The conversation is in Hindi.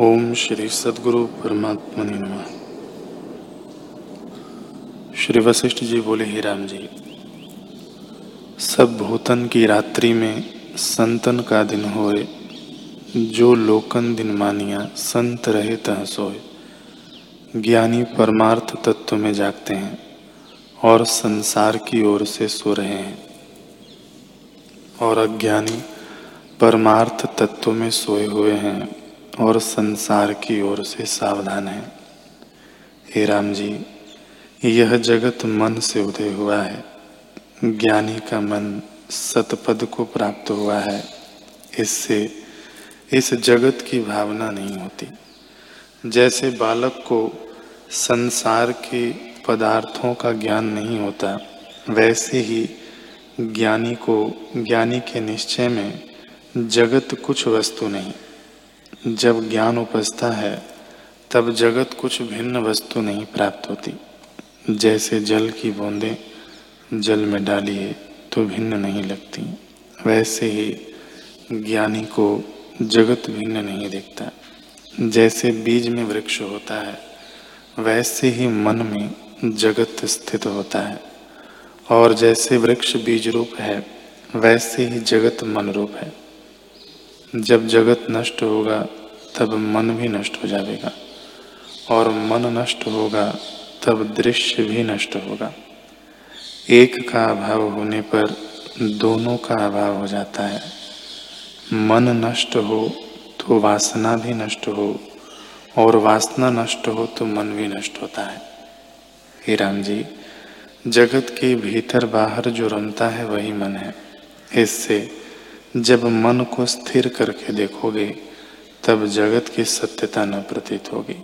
ओम श्री सदगुरु परमात्मा नमः। श्री वशिष्ठ जी बोले, ही राम जी, सब भूतन की रात्रि में संतन का दिन होए, जो लोकन दिन मानिया संत रहे तह सोए। ज्ञानी परमार्थ तत्व में जागते हैं और संसार की ओर से सो रहे हैं। और अज्ञानी परमार्थ तत्व में सोए हुए हैं। और संसार की ओर से सावधान है। हे राम जी, यह जगत मन से उदय हुआ है। ज्ञानी का मन सतपद को प्राप्त हुआ है। इससे इस जगत की भावना नहीं होती। जैसे बालक को संसार के पदार्थों का ज्ञान नहीं होता, वैसे ही ज्ञानी को ज्ञानी के निश्चय में जगत कुछ वस्तु नहीं। जब ज्ञान उपजता है, तब जगत कुछ भिन्न वस्तु नहीं प्राप्त होती। जैसे जल की बूंदें जल में डालिए तो भिन्न नहीं लगती। वैसे ही ज्ञानी को जगत भिन्न नहीं दिखता। जैसे बीज में वृक्ष होता है, वैसे ही मन में जगत स्थित होता है। और जैसे वृक्ष बीज रूप है, वैसे ही जगत मन रूप है। जब जगत नष्ट होगा, तब मन भी नष्ट हो जाएगा। और मन नष्ट होगा, तब दृश्य भी नष्ट होगा। एक का अभाव होने पर दोनों का अभाव हो जाता है। मन नष्ट हो तो वासना भी नष्ट हो, और वासना नष्ट हो तो मन भी नष्ट होता है। हे राम जी, जगत के भीतर बाहर जो रमता है, वही मन है। इससे जब मन को स्थिर करके देखोगे तब जगत की सत्यता न प्रतीत होगी।